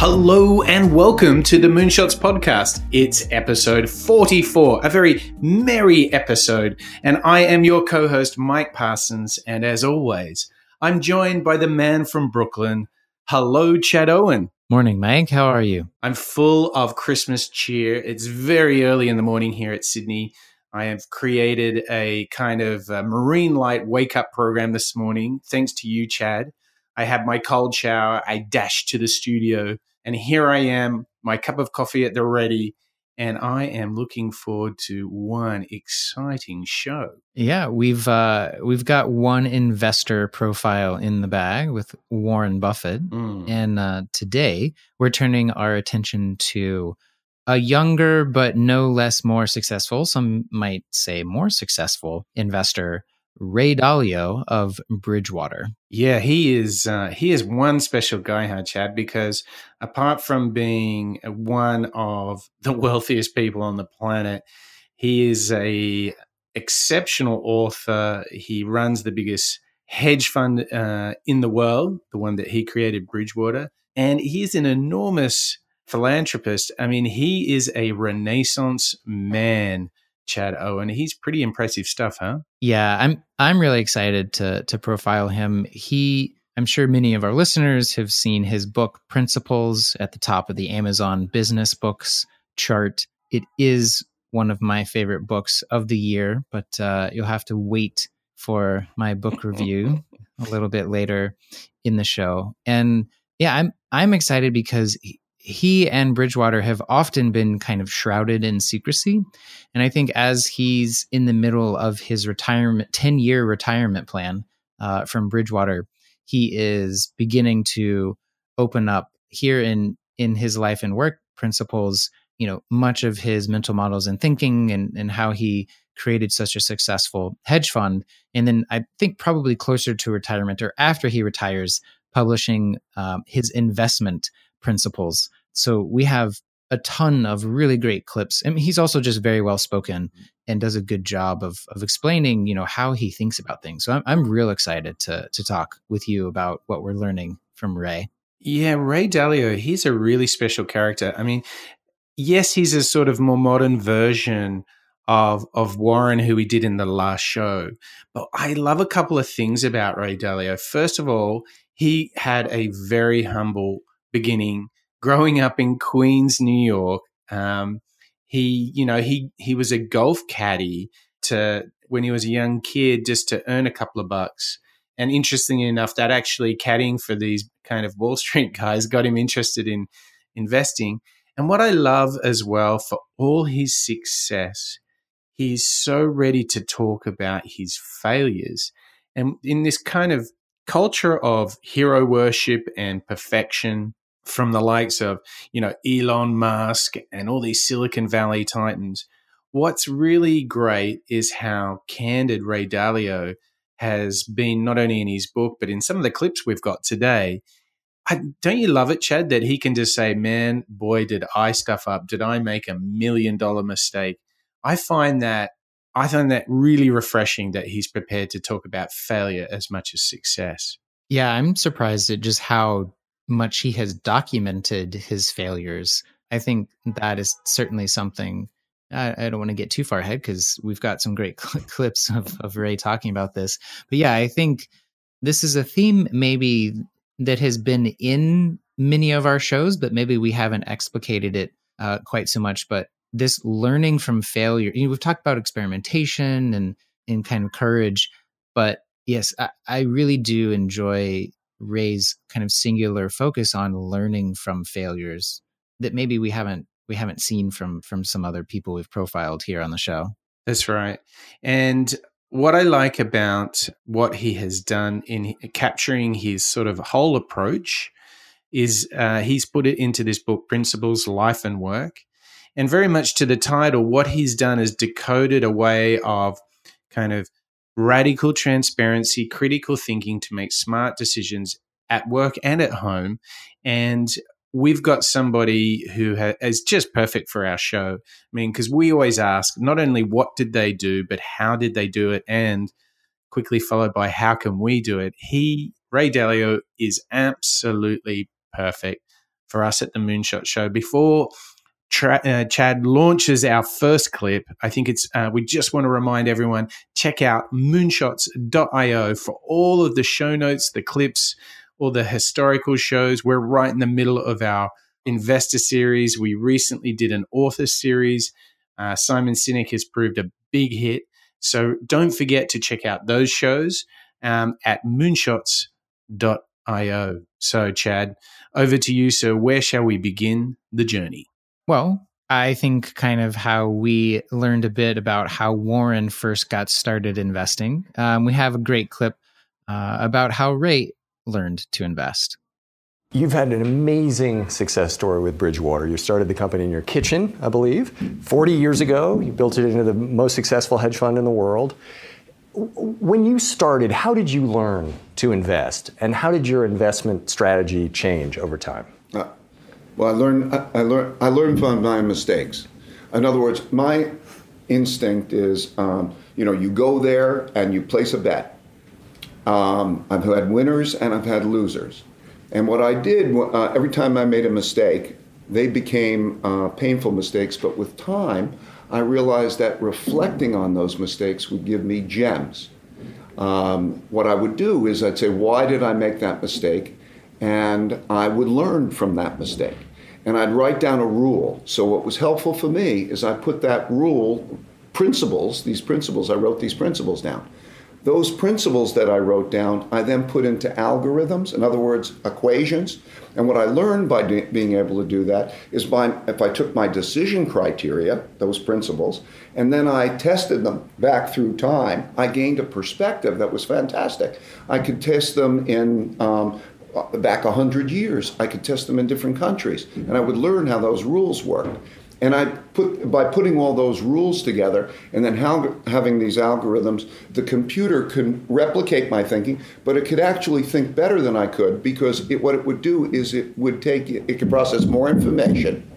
Hello and welcome to the Moonshots podcast. It's episode 44, a very merry episode. And I am your co host, Mike Parsons. And as always, I'm joined by the man from Brooklyn. Hello, Chad Owen. Morning, Mike. How are you? I'm full of Christmas cheer. It's very early in the morning here at Sydney. I have created a kind of a marine light wake up program this morning, thanks to you, Chad. I had my cold shower. I dashed to the studio and here I am, my cup of coffee at the ready, and I am looking forward to one exciting show. Yeah, we've uh, we've got one investor profile in the bag with Warren Buffett, mm. and uh, today we're turning our attention to a younger but no less more successful, some might say more successful investor Ray Dalio of Bridgewater. Yeah, he is. Uh, he is one special guy, huh, Chad? Because apart from being one of the wealthiest people on the planet, he is a exceptional author. He runs the biggest hedge fund uh, in the world, the one that he created, Bridgewater, and he's an enormous philanthropist. I mean, he is a Renaissance man Chad Owen. He's pretty impressive stuff, huh? Yeah, I'm I'm really excited to to profile him. He I'm sure many of our listeners have seen his book Principles at the top of the Amazon business books chart. It is one of my favorite books of the year, but uh, you'll have to wait for my book review a little bit later in the show. And yeah, I'm I'm excited because he and Bridgewater have often been kind of shrouded in secrecy. And I think as he's in the middle of his retirement, 10 year retirement plan uh, from Bridgewater, he is beginning to open up here in, in his life and work principles, you know, much of his mental models and thinking and, and how he created such a successful hedge fund. And then I think probably closer to retirement or after he retires, publishing um, his investment principles. So we have a ton of really great clips. I mean, he's also just very well spoken mm-hmm. and does a good job of of explaining, you know, how he thinks about things. So I'm I'm real excited to to talk with you about what we're learning from Ray. Yeah, Ray Dalio, he's a really special character. I mean, yes, he's a sort of more modern version of of Warren who we did in the last show. But I love a couple of things about Ray Dalio. First of all, he had a very humble beginning growing up in Queens, New York. Um, he, you know, he he was a golf caddy to when he was a young kid just to earn a couple of bucks. And interestingly enough, that actually caddying for these kind of Wall Street guys got him interested in investing. And what I love as well for all his success, he's so ready to talk about his failures. And in this kind of culture of hero worship and perfection, from the likes of, you know, Elon Musk and all these Silicon Valley titans. What's really great is how candid Ray Dalio has been not only in his book, but in some of the clips we've got today. I, don't you love it, Chad, that he can just say, man, boy, did I stuff up? Did I make a million dollar mistake? I find that I find that really refreshing that he's prepared to talk about failure as much as success. Yeah, I'm surprised at just how much he has documented his failures. I think that is certainly something. I, I don't want to get too far ahead because we've got some great cl- clips of, of Ray talking about this. But yeah, I think this is a theme maybe that has been in many of our shows, but maybe we haven't explicated it uh, quite so much. But this learning from failure, you know, we've talked about experimentation and and kind of courage, but yes, I, I really do enjoy Ray's kind of singular focus on learning from failures that maybe we haven't we haven't seen from from some other people we've profiled here on the show. That's right. And what I like about what he has done in capturing his sort of whole approach is uh, he's put it into this book, Principles, Life and Work. And very much to the title, what he's done is decoded a way of kind of radical transparency, critical thinking to make smart decisions at work and at home. And we've got somebody who ha- is just perfect for our show. I mean, because we always ask not only what did they do, but how did they do it? And quickly followed by how can we do it? He, Ray Dalio, is absolutely perfect for us at the Moonshot Show. Before Tra- uh, Chad launches our first clip, I think it's, uh, we just want to remind everyone check out moonshots.io for all of the show notes, the clips, all the historical shows. We're right in the middle of our investor series. We recently did an author series. Uh, Simon Sinek has proved a big hit. So don't forget to check out those shows um, at moonshots.io. So, Chad, over to you. So, where shall we begin the journey? Well, I think kind of how we learned a bit about how Warren first got started investing. Um, we have a great clip uh, about how Ray learned to invest. You've had an amazing success story with Bridgewater. You started the company in your kitchen, I believe. 40 years ago, you built it into the most successful hedge fund in the world. When you started, how did you learn to invest? And how did your investment strategy change over time? Well, I learned, I, I, learned, I learned from my mistakes. In other words, my instinct is um, you know, you go there and you place a bet. Um, I've had winners and I've had losers. And what I did, uh, every time I made a mistake, they became uh, painful mistakes, but with time, I realized that reflecting on those mistakes would give me gems. Um, what I would do is I'd say, Why did I make that mistake? And I would learn from that mistake. And I'd write down a rule. So, what was helpful for me is I put that rule, principles, these principles, I wrote these principles down. Those principles that I wrote down, I then put into algorithms, in other words, equations. And what I learned by being able to do that is by if I took my decision criteria, those principles, and then I tested them back through time, I gained a perspective that was fantastic. I could test them in um, Uh, back 100 years. I could test them in different countries, and I would learn how those rules worked. And I put by putting all those rules together and then how, having these algorithms, the computer can replicate my thinking, but it could actually think better than I could because it, what it would do is it would take it could process more information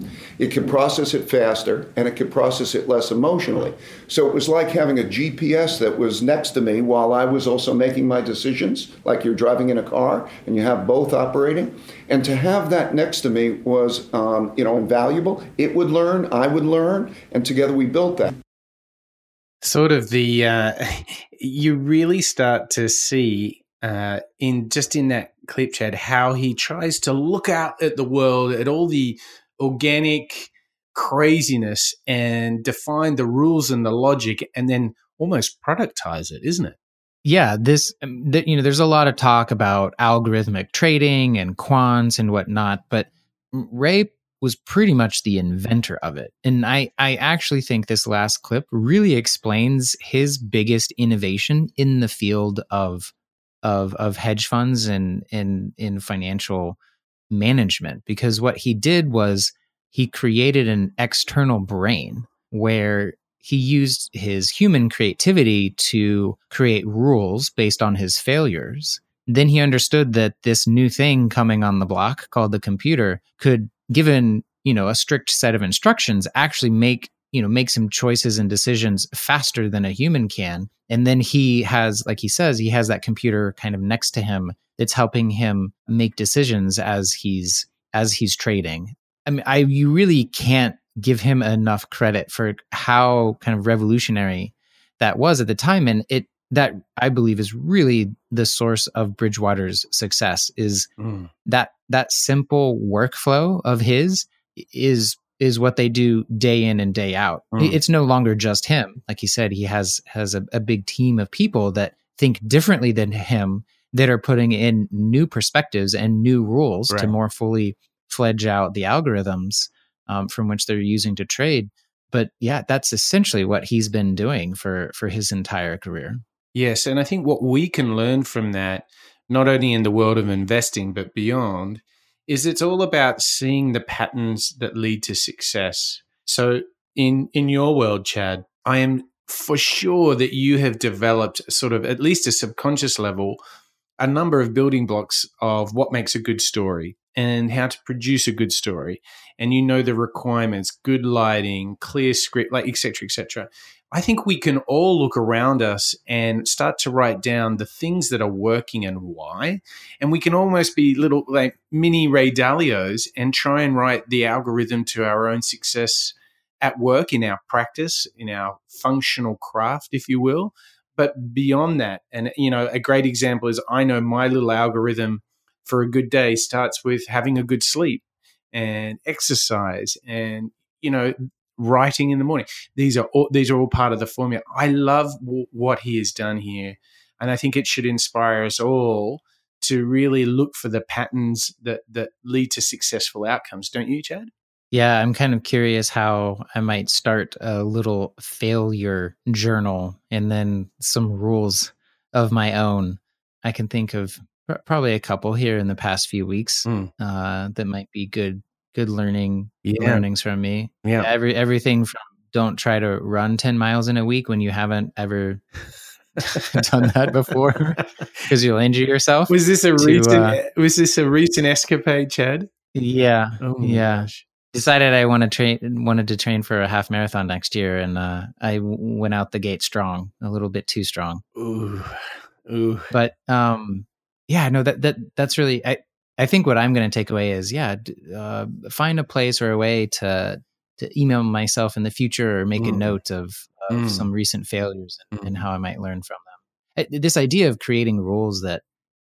it could process it faster and it could process it less emotionally. So it was like having a GPS that was next to me while I was also making my decisions, like you're driving in a car and you have both operating. And to have that next to me was, um, you know, invaluable. It would learn, I would learn, and together we built that. Sort of the, uh, you really start to see uh, in just in that clip, Chad, how he tries to look out at the world, at all the organic craziness and define the rules and the logic and then almost productize it, isn't it? Yeah, this um, you know, there's a lot of talk about algorithmic trading and quants and whatnot, but Ray was pretty much the inventor of it. And I, I actually think this last clip really explains his biggest innovation in the field of of of hedge funds and in in financial management because what he did was he created an external brain where he used his human creativity to create rules based on his failures. Then he understood that this new thing coming on the block called the computer could, given, you know, a strict set of instructions, actually make, you know, make some choices and decisions faster than a human can. And then he has, like he says, he has that computer kind of next to him that's helping him make decisions as he's as he's trading. I mean, I you really can't give him enough credit for how kind of revolutionary that was at the time, and it that I believe is really the source of Bridgewater's success is mm. that that simple workflow of his is is what they do day in and day out. Mm. It's no longer just him. Like he said, he has has a, a big team of people that think differently than him that are putting in new perspectives and new rules right. to more fully fledge out the algorithms um, from which they're using to trade. But yeah, that's essentially what he's been doing for for his entire career. Yes, and I think what we can learn from that, not only in the world of investing but beyond, is it's all about seeing the patterns that lead to success. So in in your world, Chad, I am for sure that you have developed sort of at least a subconscious level a number of building blocks of what makes a good story and how to produce a good story and you know the requirements good lighting clear script like etc etc I think we can all look around us and start to write down the things that are working and why. And we can almost be little like mini Ray Dalios and try and write the algorithm to our own success at work, in our practice, in our functional craft, if you will. But beyond that, and you know, a great example is I know my little algorithm for a good day starts with having a good sleep and exercise and you know writing in the morning. These are all, these are all part of the formula. I love w- what he has done here, and I think it should inspire us all to really look for the patterns that that lead to successful outcomes. Don't you, Chad? Yeah, I'm kind of curious how I might start a little failure journal and then some rules of my own. I can think of probably a couple here in the past few weeks mm. uh, that might be good good learning yeah. learnings from me. Yeah. Every everything from don't try to run 10 miles in a week when you haven't ever done that before because you'll injure yourself. Was this a to, recent uh, was this a recent escapade, Chad? Yeah. Oh yeah. Gosh. Decided I want to train wanted to train for a half marathon next year and uh, I w- went out the gate strong, a little bit too strong. Ooh. Ooh. But um yeah, no that that that's really I I think what I'm going to take away is, yeah, uh, find a place or a way to to email myself in the future or make mm. a note of, of mm. some recent failures and, mm. and, how I might learn from them. This idea of creating rules that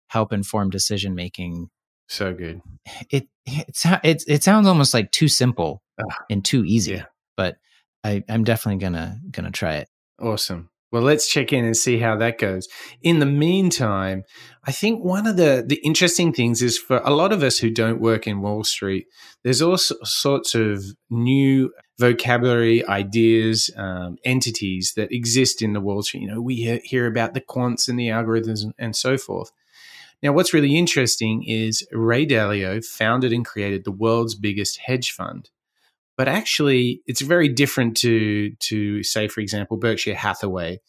help inform decision making. So good. It it it, it sounds almost like too simple and too easy, yeah. but I, I'm definitely gonna gonna try it. Awesome. Well, let's check in and see how that goes. In the meantime, I think one of the, the interesting things is for a lot of us who don't work in Wall Street, there's all sorts of new vocabulary, ideas, um, entities that exist in the Wall Street. You know, we hear about the quants and the algorithms and, and so forth. Now, what's really interesting is Ray Dalio founded and created the world's biggest hedge fund but actually it's very different to to say for example berkshire hathaway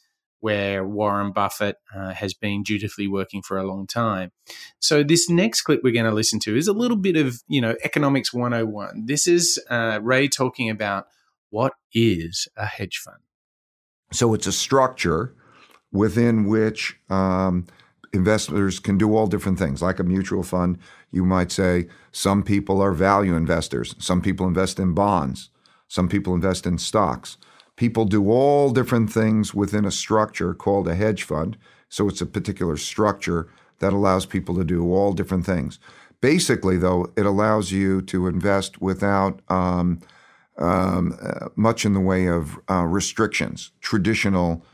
where warren buffett uh, has been dutifully working for a long time. So this next clip we're going to listen to is a little bit of you know economics 101 this is uh, ray talking about what is a hedge fund. So it's a structure within which um, investors can do all different things. Like a mutual fund, you might say some people are value investors, some people invest in bonds, some people invest in stocks. People do all different things within a structure called a hedge fund. So it's a particular structure that allows people to do all different things. Basically, though, it allows you to invest without um, um, uh, much in the way of uh, restrictions, traditional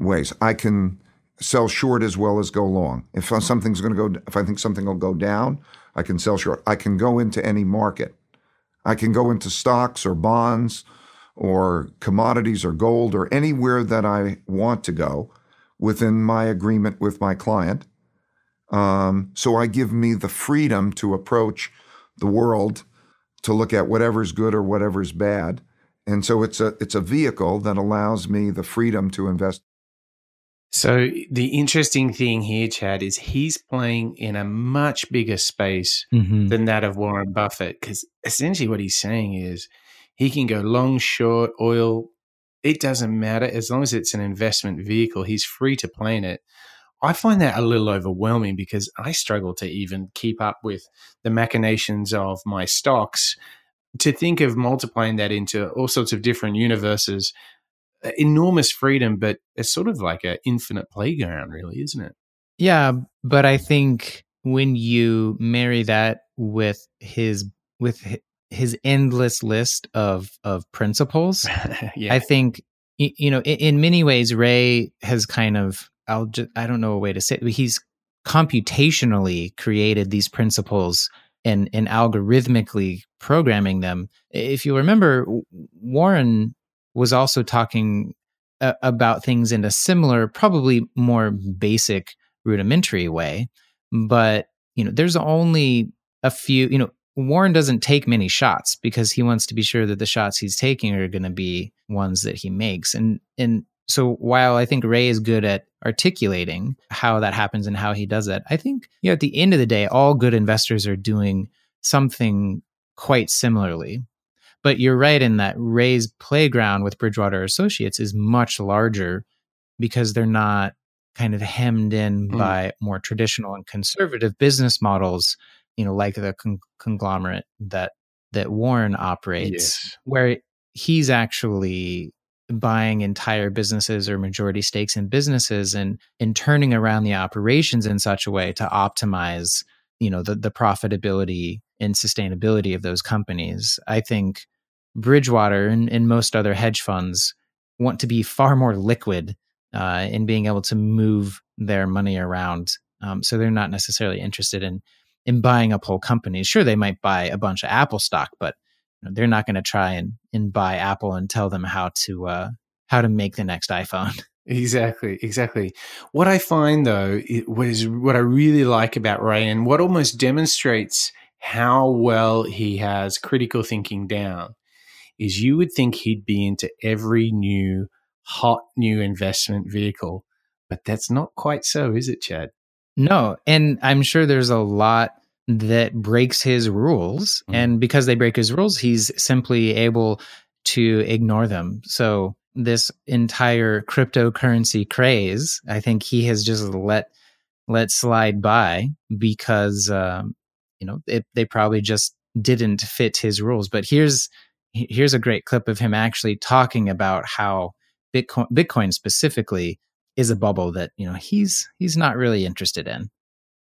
ways. I can sell short as well as go long. If something's going to go, if I think something will go down, I can sell short. I can go into any market. I can go into stocks or bonds or commodities or gold or anywhere that I want to go within my agreement with my client. Um, so I give me the freedom to approach the world to look at whatever's good or whatever's bad. And so it's a it's a vehicle that allows me the freedom to invest so the interesting thing here, Chad, is he's playing in a much bigger space mm-hmm. than that of Warren Buffett. Because essentially, what he's saying is he can go long, short, oil. It doesn't matter as long as it's an investment vehicle. He's free to play in it. I find that a little overwhelming because I struggle to even keep up with the machinations of my stocks. To think of multiplying that into all sorts of different universes enormous freedom, but it's sort of like an infinite playground, really, isn't it? Yeah, but I think when you marry that with his with his endless list of of principles, yeah. I think you know in, many ways Ray has kind of I'll just I don't know a way to say it, but he's computationally created these principles and and algorithmically programming them. If you remember, Warren was also talking uh, about things in a similar, probably more basic, rudimentary way. But, you know, there's only a few, you know, Warren doesn't take many shots because he wants to be sure that the shots he's taking are going to be ones that he makes. And, and, so while I think Ray is good at articulating how that happens and how he does that, I think you know at the end of the day, all good investors are doing something quite similarly. But you're right in that Ray's playground with Bridgewater Associates is much larger because they're not kind of hemmed in mm. by more traditional and conservative business models, you know, like the con- conglomerate that that Warren operates, yes. where he's actually buying entire businesses or majority stakes in businesses and and turning around the operations in such a way to optimize you know the the profitability and sustainability of those companies i think bridgewater and, and most other hedge funds want to be far more liquid uh, in being able to move their money around um, so they're not necessarily interested in in buying up whole companies sure they might buy a bunch of apple stock but you know, they're not going to try and, and buy Apple and tell them how to uh, how to make the next iPhone. Exactly, exactly. What I find though, is what I really like about Ray, and what almost demonstrates how well he has critical thinking down, is you would think he'd be into every new hot new investment vehicle, but that's not quite so, is it, Chad? No, and I'm sure there's a lot that breaks his rules. Mm. And because they break his rules, he's simply able to ignore them. So this entire cryptocurrency craze, I think he has just let let slide by because um, you know it, they probably just didn't fit his rules. But here's here's a great clip of him actually talking about how Bitcoin Bitcoin specifically is a bubble that you know he's he's not really interested in.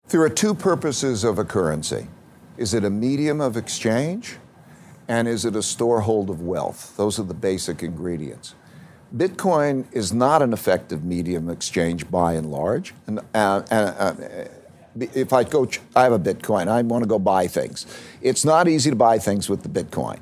There are two purposes of a currency. Is it a medium of exchange? And is it a storehold of wealth? Those are the basic ingredients. Bitcoin is not an effective medium of exchange by and large. And, uh, uh, uh, if I go, I have a Bitcoin, I want to go buy things. It's not easy to buy things with the Bitcoin.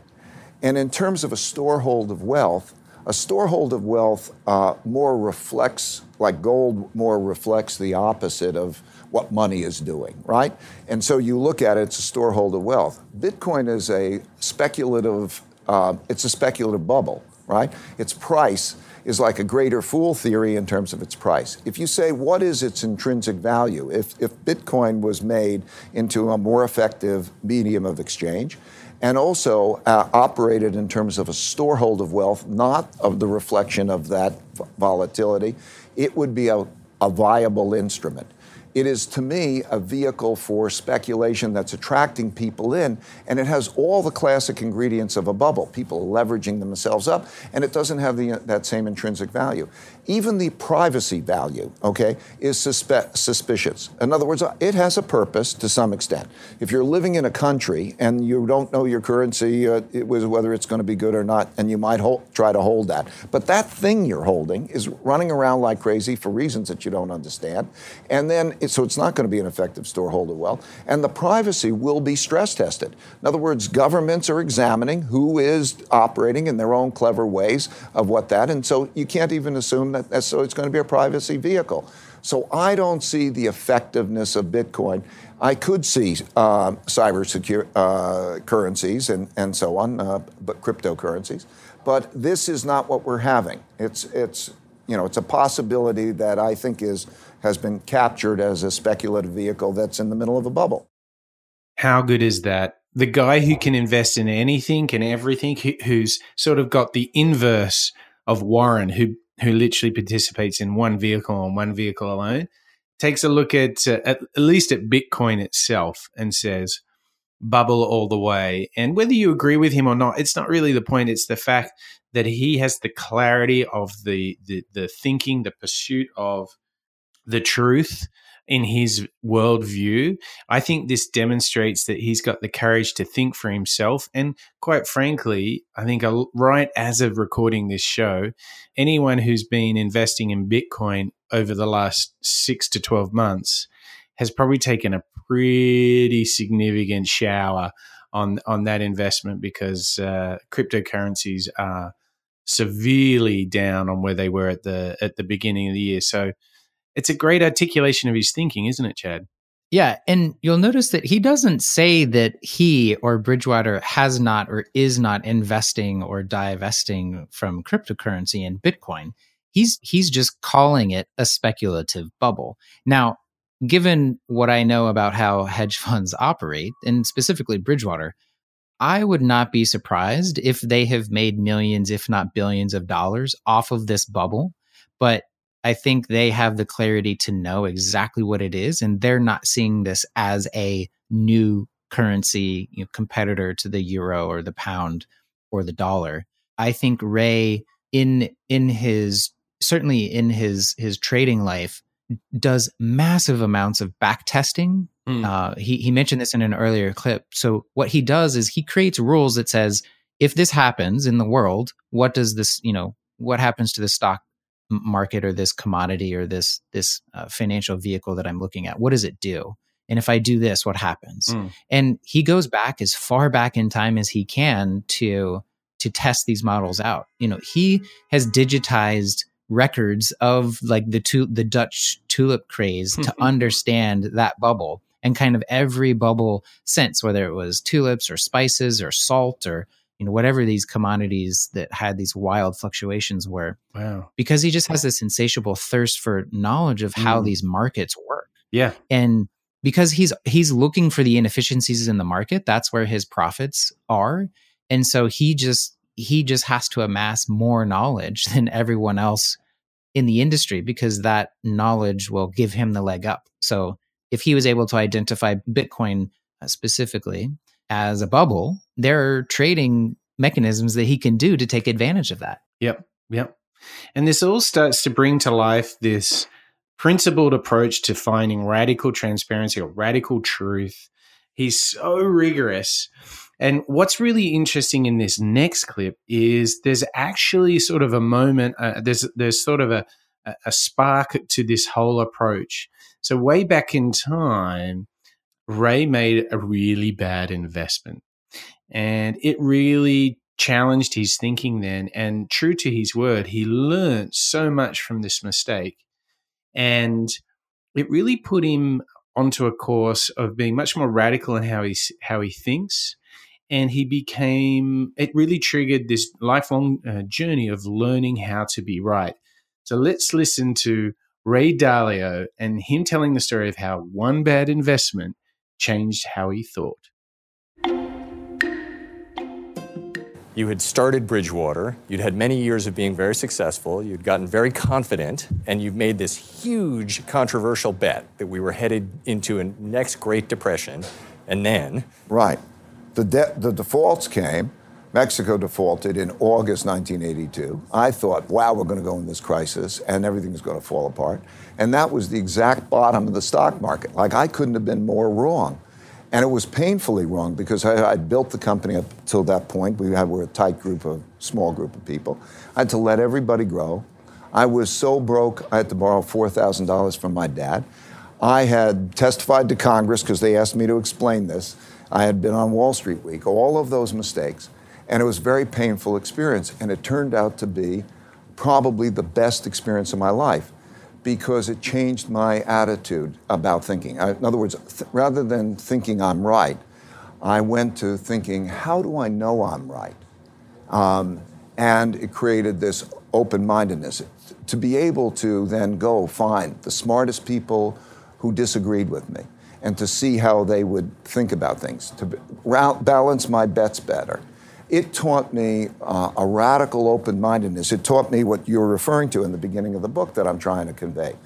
And in terms of a storehold of wealth, a storehold of wealth uh, more reflects, like gold, more reflects the opposite of what money is doing, right? And so you look at it, it's a storehold of wealth. Bitcoin is a speculative, uh, it's a speculative bubble, right? Its price is like a greater fool theory in terms of its price. If you say, what is its intrinsic value? If, if Bitcoin was made into a more effective medium of exchange, and also uh, operated in terms of a storehold of wealth, not of the reflection of that volatility, it would be a, a viable instrument. It is, to me, a vehicle for speculation that's attracting people in, and it has all the classic ingredients of a bubble. People leveraging themselves up, and it doesn't have the, that same intrinsic value. Even the privacy value, okay, is suspe- suspicious. In other words, it has a purpose to some extent. If you're living in a country and you don't know your currency, uh, it was whether it's going to be good or not, and you might hold, try to hold that. But that thing you're holding is running around like crazy for reasons that you don't understand, and then so it's not going to be an effective storehold of wealth. And the privacy will be stress tested. In other words, governments are examining who is operating in their own clever ways of what that, and so you can't even assume that so it's going to be a privacy vehicle. So I don't see the effectiveness of Bitcoin. I could see uh, cyber secure, uh, currencies and, and so on, uh, but cryptocurrencies. But this is not what we're having. It's, it's, you know, it's a possibility that I think is has been captured as a speculative vehicle that's in the middle of a bubble. How good is that? The guy who can invest in anything and everything, who's sort of got the inverse of Warren, who who literally participates in one vehicle on one vehicle alone, takes a look at, uh, at at least at Bitcoin itself and says, bubble all the way. And whether you agree with him or not, it's not really the point. It's the fact that he has the clarity of the the, the thinking, the pursuit of the truth in his worldview. I think this demonstrates that he's got the courage to think for himself. And quite frankly, I think right as of recording this show, anyone who's been investing in Bitcoin over the last six to 12 months has probably taken a pretty significant shower on, on that investment because uh, cryptocurrencies are severely down on where they were at the at the beginning of the year. So it's a great articulation of his thinking, isn't it, Chad? Yeah, and you'll notice that he doesn't say that he or Bridgewater has not or is not investing or divesting from cryptocurrency and Bitcoin. He's he's just calling it a speculative bubble. Now, given what I know about how hedge funds operate, and specifically Bridgewater, I would not be surprised if they have made millions, if not billions of dollars off of this bubble. But I think they have the clarity to know exactly what it is. And they're not seeing this as a new currency you know, competitor to the euro or the pound or the dollar. I think Ray in in his certainly in his his trading life does massive amounts of back testing. Mm. Uh, he he mentioned this in an earlier clip. So what he does is he creates rules that says if this happens in the world, what does this you know what happens to the stock market or this commodity or this this uh, financial vehicle that I'm looking at? What does it do? And if I do this, what happens? Mm. And he goes back as far back in time as he can to to test these models out. You know, he has digitized records of like the tu- the Dutch tulip craze to understand that bubble and kind of every bubble since whether it was tulips or spices or salt or you know whatever these commodities that had these wild fluctuations were. Wow. Because he just has this insatiable thirst for knowledge of how mm. these markets work. Yeah. And because he's he's looking for the inefficiencies in the market, that's where his profits are and so he just he just has to amass more knowledge than everyone else in the industry because that knowledge will give him the leg up so if he was able to identify bitcoin uh, specifically as a bubble there are trading mechanisms that he can do to take advantage of that. Yep yep. And this all starts to bring to life this principled approach to finding radical transparency or radical truth. He's so rigorous. And what's really interesting in this next clip is there's actually sort of a moment, uh, there's there's sort of a, a spark to this whole approach. So way back in time, Ray made a really bad investment, and it really challenged his thinking then. And true to his word, he learned so much from this mistake, and it really put him onto a course of being much more radical in how he how he thinks and he became it really triggered this lifelong uh, journey of learning how to be right so let's listen to ray dalio and him telling the story of how one bad investment changed how he thought. You had started bridgewater. You'd had many years of being very successful. You'd gotten very confident and you've made this huge controversial bet that we were headed into a next great depression. And then right. The, de- the defaults came. Mexico defaulted in August 1982. I thought, wow, we're going to go in this crisis and everything's going to fall apart. And that was the exact bottom of the stock market. Like, I couldn't have been more wrong. And it was painfully wrong because I, would built the company up till that point. We had, were a tight group of, small group of people. I had to let everybody grow. I was so broke, I had to borrow $4,000 from my dad. I had testified to Congress because they asked me to explain this. I had been on Wall Street Week, all of those mistakes. And it was a very painful experience. And it turned out to be probably the best experience of my life because it changed my attitude about thinking. I, in other words, th- rather than thinking I'm right, I went to thinking, how do I know I'm right? Um, and it created this open mindedness to be able to then go find the smartest people who disagreed with me and to see how they would think about things, to balance my bets better. It taught me uh, a radical open mindedness. It taught me what you're referring to in the beginning of the book that I'm trying to convey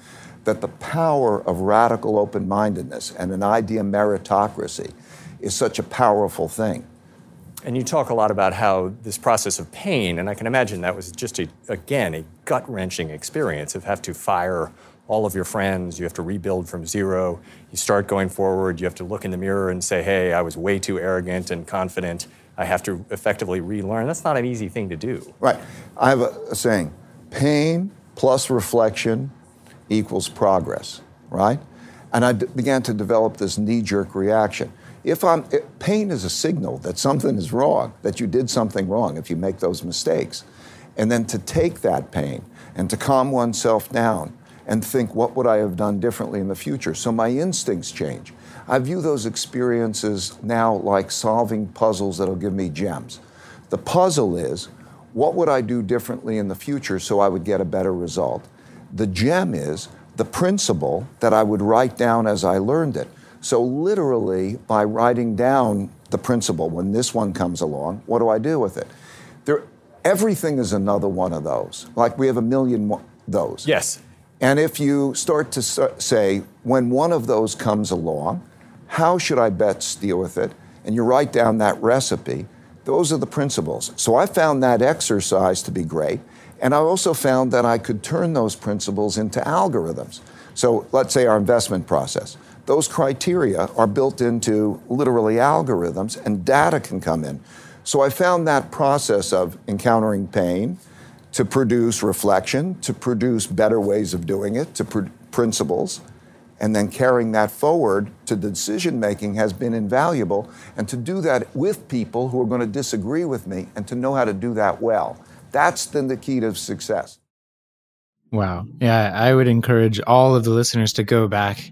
that the power of radical open mindedness and an idea meritocracy is such a powerful thing. And you talk a lot about how this process of pain, and I can imagine that was just, a, again, a gut wrenching experience of have to fire all of your friends. You have to rebuild from zero. You start going forward. You have to look in the mirror and say, hey, I was way too arrogant and confident. I have to effectively relearn. That's not an easy thing to do. Right. I have a, saying pain plus reflection equals progress, right? And I d- began to develop this knee jerk reaction. If I'm, if pain is a signal that something is wrong, that you did something wrong if you make those mistakes. And then to take that pain and to calm oneself down and think, what would I have done differently in the future? So my instincts change. I view those experiences now like solving puzzles that'll give me gems. The puzzle is, what would I do differently in the future so I would get a better result? The gem is the principle that I would write down as I learned it. So, literally, by writing down the principle, When this one comes along, what do I do with it? There, everything is another one of those. Like we have a million mo- those. Yes. And if you start to say, when one of those comes along, how should I best deal with it? And you write down that recipe, those are the principles. So I found that exercise to be great. And I also found that I could turn those principles into algorithms. So let's say our investment process. Those criteria are built into literally algorithms, and data can come in. So I found that process of encountering pain, to produce reflection, to produce better ways of doing it, to pr- principles, and then carrying that forward to decision making has been invaluable. And to do that with people who are going to disagree with me and to know how to do that well. That's then the key to success. Wow. Yeah, I would encourage all of the listeners to go back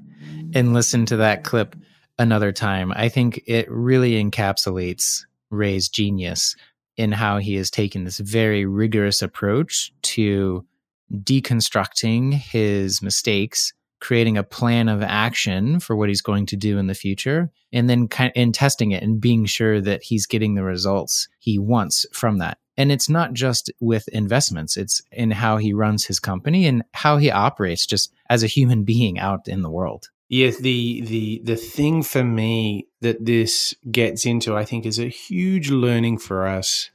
and listen to that clip another time. I think it really encapsulates Ray's genius in how he has taken this very rigorous approach to deconstructing his mistakes, creating a plan of action for what he's going to do in the future, and then kind and testing it and being sure that he's getting the results he wants from that. And it's not just with investments, it's in how he runs his company and how he operates just as a human being out in the world. Yes, the the the thing for me that this gets into, I think, is a huge learning for us,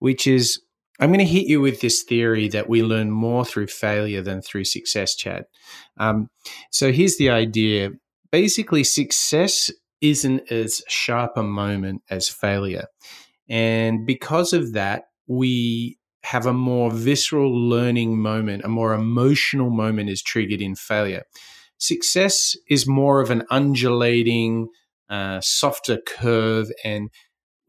which is I'm going to hit you with this theory that we learn more through failure than through success, Chad. Um, so here's the idea: basically, success isn't as sharp a moment as failure, and because of that, we have a more visceral learning moment, a more emotional moment is triggered in failure. Success is more of an undulating, uh, softer curve, and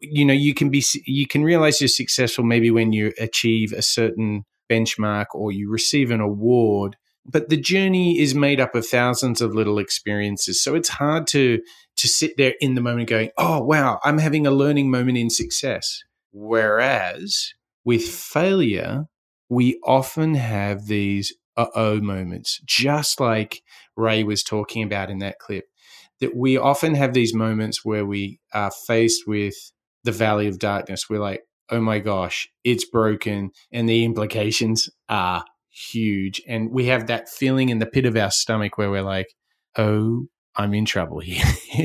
you know you can be you can realize you're successful maybe when you achieve a certain benchmark or you receive an award. But the journey is made up of thousands of little experiences, so it's hard to to sit there in the moment going, "Oh wow, I'm having a learning moment in success." Whereas with failure, we often have these uh oh moments, just like Ray was talking about in that clip. That we often have these moments where we are faced with the valley of darkness. We're like, oh my gosh, it's broken. And the implications are huge. And we have that feeling in the pit of our stomach where we're like, oh, I'm in trouble here.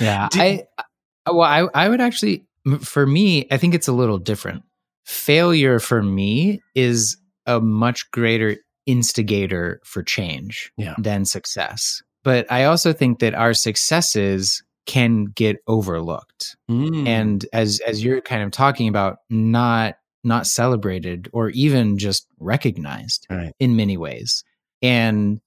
yeah. Did- I, uh, well, I, I would actually, for me, I think it's a little different. Failure for me is a much greater instigator for change Yeah. than success. But I also think that our successes can get overlooked. Mm. And as as you're kind of talking about not not celebrated or even just recognized Right. in many ways. And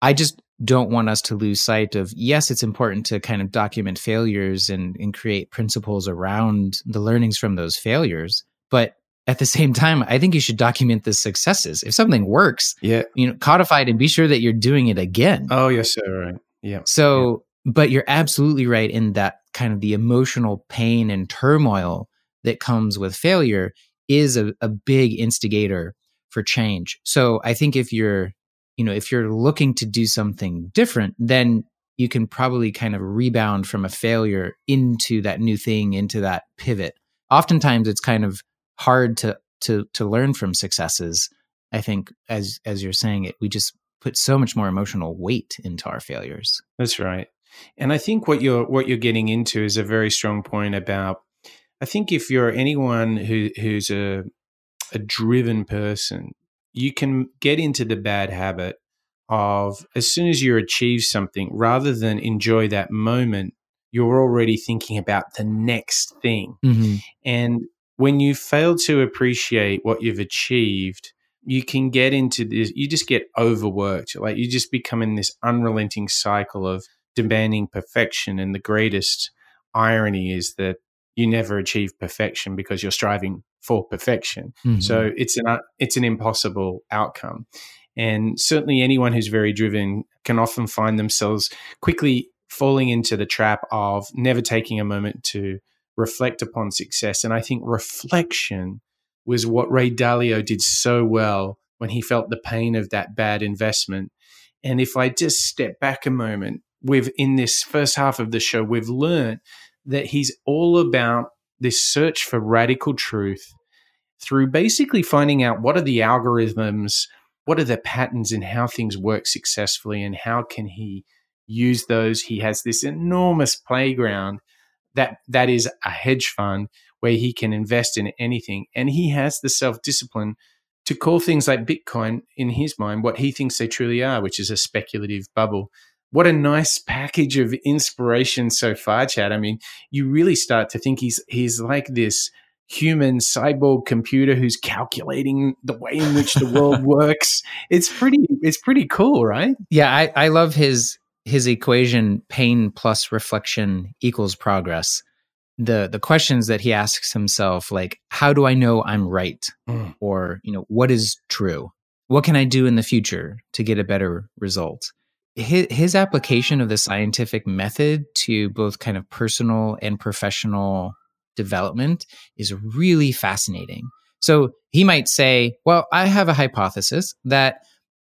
I just don't want us to lose sight of yes, it's important to kind of document failures and, and create principles around the learnings from those failures. But at the same time, I think you should document the successes. If something works, yeah. you know, codify it and be sure that you're doing it again. Oh, yes, sir. Right. Yeah. So, but you're absolutely right in that kind of the emotional pain and turmoil that comes with failure is a, a big instigator for change. So I think if you're, you know, if you're looking to do something different, then you can probably kind of rebound from a failure into that new thing, into that pivot. Oftentimes it's kind of hard to to to learn from successes. I think as as you're saying it, we just put so much more emotional weight into our failures. That's right. And I think what you're what you're getting into is a very strong point about I think if you're anyone who who's a a driven person, you can get into the bad habit of as soon as you achieve something, rather than enjoy that moment, you're already thinking about the next thing. Mm-hmm. And when you fail to appreciate what you've achieved, you can get into this, you just get overworked. Like you just become in this unrelenting cycle of demanding perfection. And the greatest irony is that you never achieve perfection because you're striving for perfection. Mm-hmm. So it's an, it's an impossible outcome. And certainly anyone who's very driven can often find themselves quickly falling into the trap of never taking a moment to reflect upon success. And I think reflection was what Ray Dalio did so well when he felt the pain of that bad investment. And if I just step back a moment, we've in this first half of the show, we've learned that he's all about this search for radical truth through basically finding out what are the algorithms, what are the patterns in how things work successfully, and how can he use those. He has this enormous playground that that is a hedge fund where he can invest in anything, and he has the self discipline to call things like Bitcoin in his mind what he thinks they truly are, which is a speculative bubble. What a nice package of inspiration so far, Chad. I mean, you really start to think he's he's like this human cyborg computer who's calculating the way in which the world works. It's pretty it's pretty cool, right? Yeah, I, I love his his equation pain plus reflection equals progress the the questions that he asks himself like how do i know i'm right mm. or you know what is true what can i do in the future to get a better result his, his application of the scientific method to both kind of personal and professional development is really fascinating. So he might say well i have a hypothesis that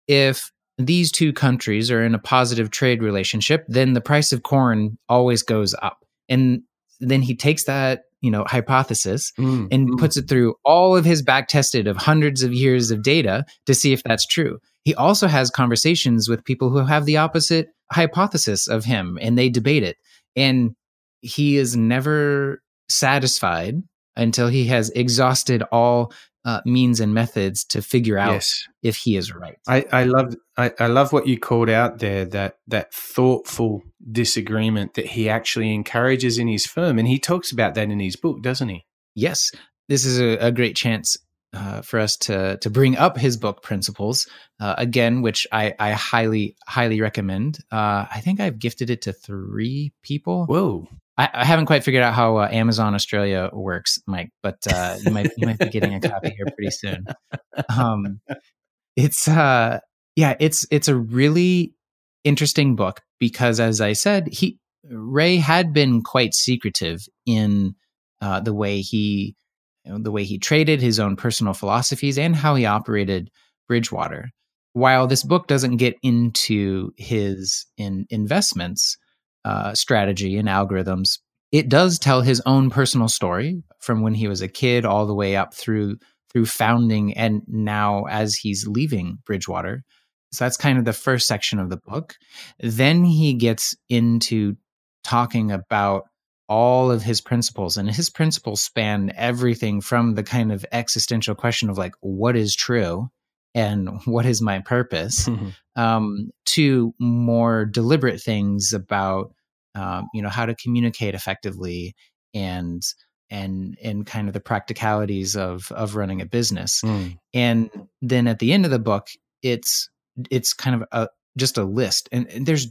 if these two countries are in a positive trade relationship then the price of corn always goes up. And then he takes that you know hypothesis mm, and mm. puts it through all of his back tested of hundreds of years of data to see if that's true he also has conversations with people who have the opposite hypothesis of him and they debate it and he is never satisfied until he has exhausted all uh, means and methods to figure out yes. if he is right. I, I love I, I love what you called out there that that thoughtful disagreement that he actually encourages in his firm, and he talks about that in his book, doesn't he? Yes, this is a, a great chance uh, for us to to bring up his book principles uh, again, which I, I highly highly recommend. Uh, I think I've gifted it to three people. Whoa! I, I haven't quite figured out how uh, Amazon Australia works, Mike, but uh, you might you might be getting a copy here pretty soon. Um, it's uh, yeah, it's it's a really interesting book because, as I said, he Ray had been quite secretive in uh, the way he you know, the way he traded his own personal philosophies and how he operated Bridgewater. While this book doesn't get into his in investments, uh, strategy and algorithms, it does tell his own personal story from when he was a kid all the way up through through founding and now as he's leaving Bridgewater. So that's kind of the first section of the book. Then he gets into talking about all of his principles and his principles span everything from the kind of existential question of like what is true and what is my purpose mm-hmm. um, to more deliberate things about um, you know how to communicate effectively and and and kind of the practicalities of of running a business mm. and then at the end of the book it's it's kind of a just a list and, and there's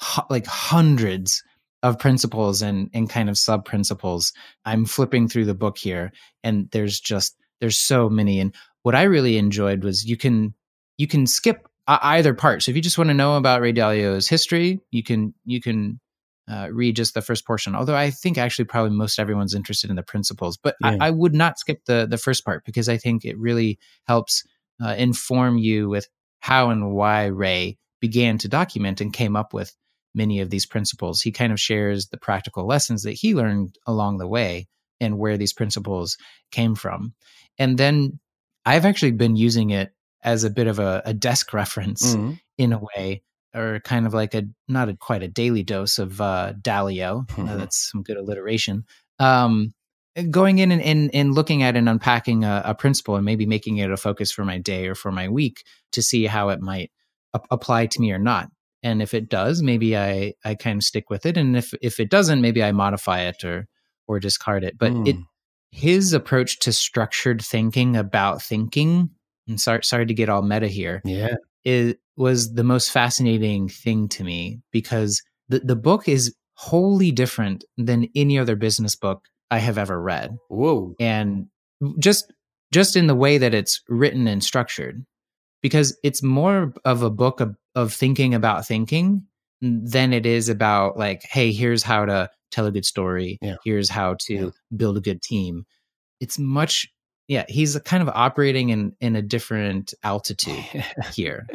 hu- like hundreds of principles and and kind of sub principles i'm flipping through the book here and there's just there's so many and what I really enjoyed was you can you can skip either part. So if you just want to know about Ray Dalio's history, you can you can uh, read just the first portion. Although I think actually probably most everyone's interested in the principles, but yeah. I, I, would not skip the the first part because I think it really helps uh, inform you with how and why Ray began to document and came up with many of these principles. He kind of shares the practical lessons that he learned along the way and where these principles came from. And then I've actually been using it as a bit of a, a desk reference mm-hmm. in a way, or kind of like a not a, quite a daily dose of uh, Dalio. Mm-hmm. Uh, that's some good alliteration. Um, going in and, and, and, looking at and unpacking a, a, principle and maybe making it a focus for my day or for my week to see how it might apply to me or not. And if it does, maybe I, I kind of stick with it. And if, if it doesn't, maybe I modify it or, or discard it. But mm. it, his approach to structured thinking about thinking, and sorry, sorry to get all meta here. Yeah. It was the most fascinating thing to me because the, the book is wholly different than any other business book I have ever read. Whoa. And just just in the way that it's written and structured. Because it's more of a book of, of thinking about thinking than it is about like, hey, here's how to tell a good story. Yeah. Here's how to yeah. build a good team. It's much, yeah, he's kind of operating in, in a different altitude here.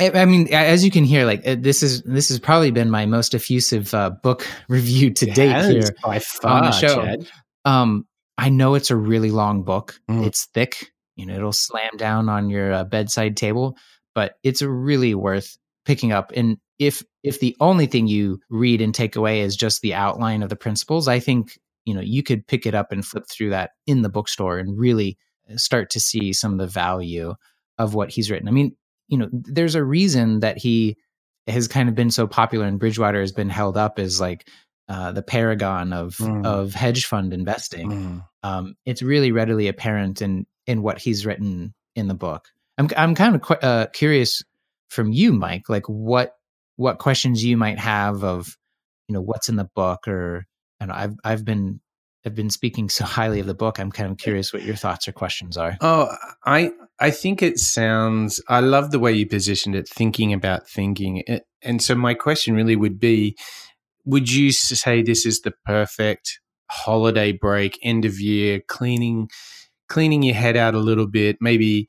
I, mean, as you can hear, like uh, this is this has probably been my most effusive uh, book review to date here by far, on the show. Chad. Um, I know it's a really long book. Mm. It's thick. You know, it'll slam down on your uh, bedside table, but it's really worth picking up. And if if the only thing you read and take away is just the outline of the principles, I think you know you could pick it up and flip through that in the bookstore and really uh, start to see some of the value of what he's written. I mean, you know, there's a reason that he has kind of been so popular and Bridgewater has been held up as like uh, the paragon of Mm. of hedge fund investing Mm. um, it's really readily apparent in in what he's written in the book. I'm I'm kind of qu- uh, curious from you, Mike, like what what questions you might have of you know what's in the book, or and I've I've been I've been speaking so highly of the book. I'm kind of curious what your thoughts or questions are. Oh, I I think it sounds. I love the way you positioned it, thinking about thinking. And so my question really would be: Would you say this is the perfect holiday break, end of year, cleaning cleaning your head out a little bit, maybe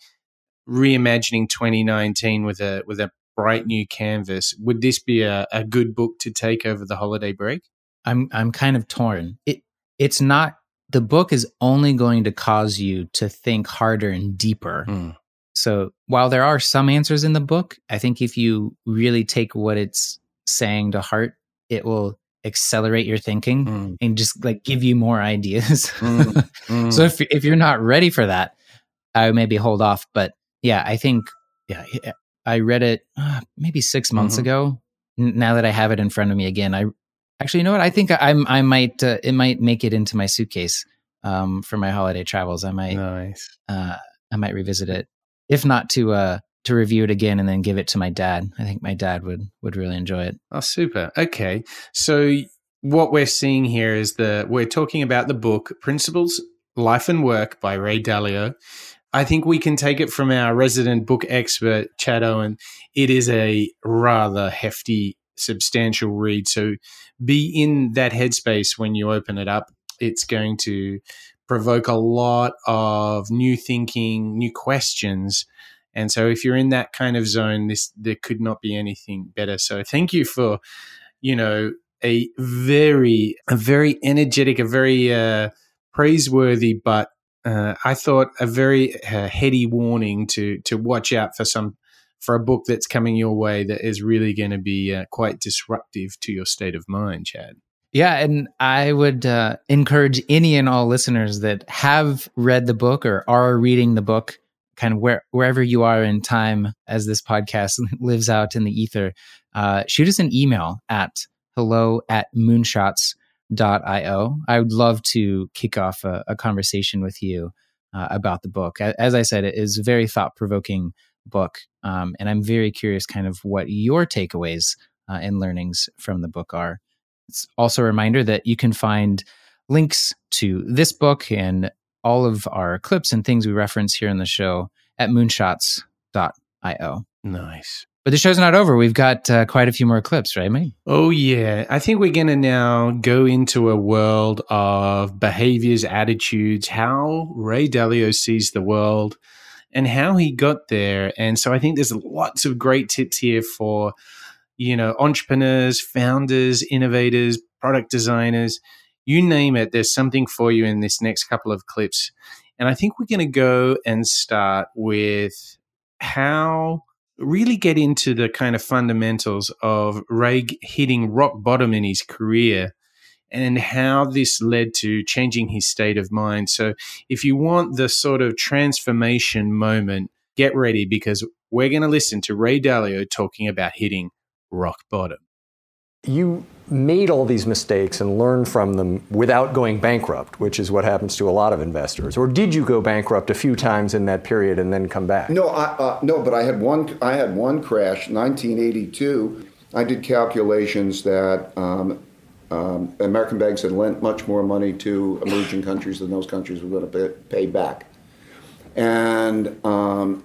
reimagining 2019 with a with a bright new canvas? Would this be a, a good book to take over the holiday break? I'm I'm kind of torn. It it's not the book is only going to cause you to think harder and deeper. Hmm. So while there are some answers in the book, I think if you really take what it's saying to heart, it will accelerate your thinking Mm, and just like give you more ideas. Mm, mm. so if if you're not ready for that, I would maybe hold off. But yeah, I think yeah, I read it uh, maybe six months Mhm. ago. N- Now that I have it in front of me again, I actually you know what I think I I might uh, it might make it into my suitcase um, for my holiday travels. I might nice. uh, I might revisit it, if not to uh to review it again and then give it to my dad. I think my dad would would really enjoy it. Oh, super. Okay. So what we're seeing here is the we're talking about the book Principles, Life and Work by Ray Dalio. I think we can take it from our resident book expert, Chad Owen. It is a rather hefty, substantial read. So be in that headspace when you open it up. It's going to provoke a lot of new thinking, new questions. And so if you're in that kind of zone, this there could not be anything better. So thank you for, you know, a very a very energetic, a very uh, praiseworthy, but uh, I thought a very uh, heady warning to to watch out for some for a book that's coming your way that is really going to be uh, quite disruptive to your state of mind, Chad. Yeah, and I would uh, encourage any and all listeners that have read the book or are reading the book, kind of where wherever you are in time as this podcast lives out in the ether, uh, shoot us an email at hello at moonshots.io. I would love to kick off a, a conversation with you uh, about the book. As I said, it is a very thought provoking book, um, and I'm very curious, kind of what your takeaways uh, and learnings from the book are. It's also a reminder that you can find links to this book and all of our clips and things we reference here in the show at moonshots.io. Nice. But the show's not over. We've got uh, quite a few more clips, right, mate? Oh, yeah. I think we're going to now go into a world of behaviors, attitudes, how Ray Dalio sees the world, and how he got there. And so I think there's lots of great tips here for, you know, entrepreneurs, founders, innovators, product designers, you name it. There's something for you in this next couple of clips. And I think we're going to go and start with how really get into the kind of fundamentals of Ray hitting rock bottom in his career and how this led to changing his state of mind. So, if you want the sort of transformation moment, get ready because we're going to listen to Ray Dalio talking about hitting rock bottom. You made all these mistakes and learned from them without going bankrupt, which is what happens to a lot of investors. Or did you go bankrupt a few times in that period and then come back? No, I, uh, no, but I had one. I had one crash, 1982. I did calculations that um, um, American banks had lent much more money to emerging countries than those countries were going to pay, back, and um,